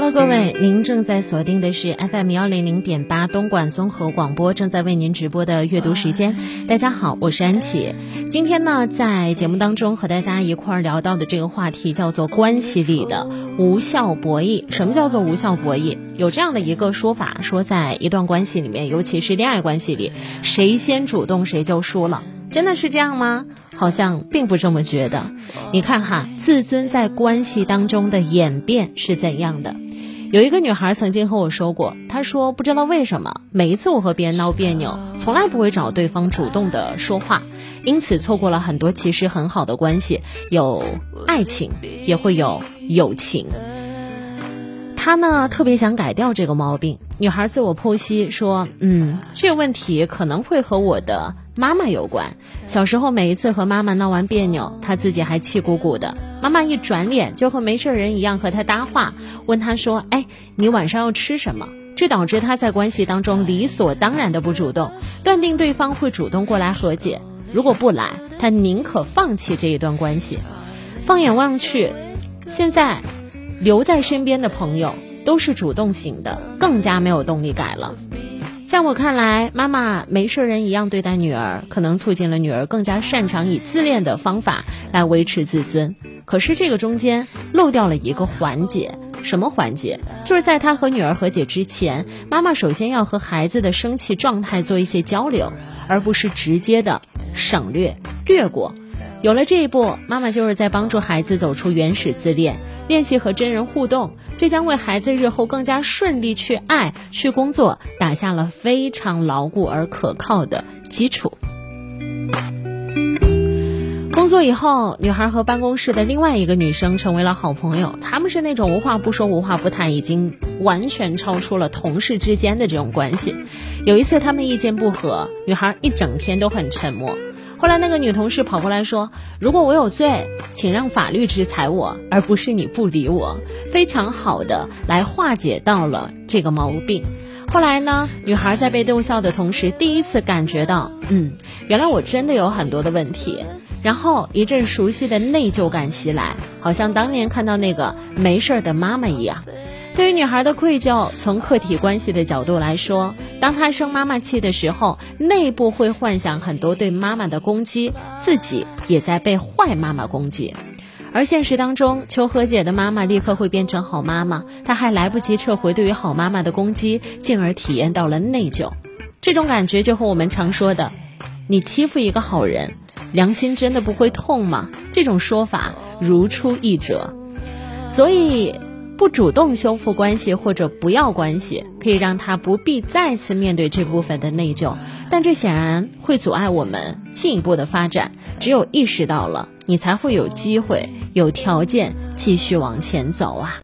Hello，各位，您正在锁定的是 FM 幺零零点八东莞综合广播，正在为您直播的阅读时间。大家好，我是安琪。今天呢，在节目当中和大家一块儿聊到的这个话题叫做关系里的无效博弈。什么叫做无效博弈？有这样的一个说法，说在一段关系里面，尤其是恋爱关系里，谁先主动谁就输了。真的是这样吗？好像并不这么觉得。你看哈，自尊在关系当中的演变是怎样的？有一个女孩曾经和我说过，她说不知道为什么，每一次我和别人闹别扭，从来不会找对方主动的说话，因此错过了很多其实很好的关系，有爱情，也会有友情。她呢，特别想改掉这个毛病。女孩自我剖析说，嗯，这个问题可能会和我的。妈妈有关，小时候每一次和妈妈闹完别扭，她自己还气鼓鼓的。妈妈一转脸就和没事人一样和她搭话，问她说：“哎，你晚上要吃什么？”这导致她在关系当中理所当然的不主动，断定对方会主动过来和解。如果不来，她宁可放弃这一段关系。放眼望去，现在留在身边的朋友都是主动型的，更加没有动力改了。在我看来，妈妈没事人一样对待女儿，可能促进了女儿更加擅长以自恋的方法来维持自尊。可是这个中间漏掉了一个环节，什么环节？就是在她和女儿和解之前，妈妈首先要和孩子的生气状态做一些交流，而不是直接的省略略过。有了这一步，妈妈就是在帮助孩子走出原始自恋，练习和真人互动，这将为孩子日后更加顺利去爱、去工作打下了非常牢固而可靠的基础。工作以后，女孩和办公室的另外一个女生成为了好朋友，他们是那种无话不说、无话不谈，已经完全超出了同事之间的这种关系。有一次，他们意见不合，女孩一整天都很沉默。后来那个女同事跑过来说：“如果我有罪，请让法律制裁我，而不是你不理我。”非常好的来化解到了这个毛病。后来呢，女孩在被逗笑的同时，第一次感觉到，嗯，原来我真的有很多的问题。然后一阵熟悉的内疚感袭来，好像当年看到那个没事儿的妈妈一样。对于女孩的愧疚，从客体关系的角度来说，当她生妈妈气的时候，内部会幻想很多对妈妈的攻击，自己也在被坏妈妈攻击。而现实当中，求和解的妈妈立刻会变成好妈妈，她还来不及撤回对于好妈妈的攻击，进而体验到了内疚。这种感觉就和我们常说的“你欺负一个好人，良心真的不会痛吗？”这种说法如出一辙。所以。不主动修复关系或者不要关系，可以让他不必再次面对这部分的内疚，但这显然会阻碍我们进一步的发展。只有意识到了，你才会有机会、有条件继续往前走啊。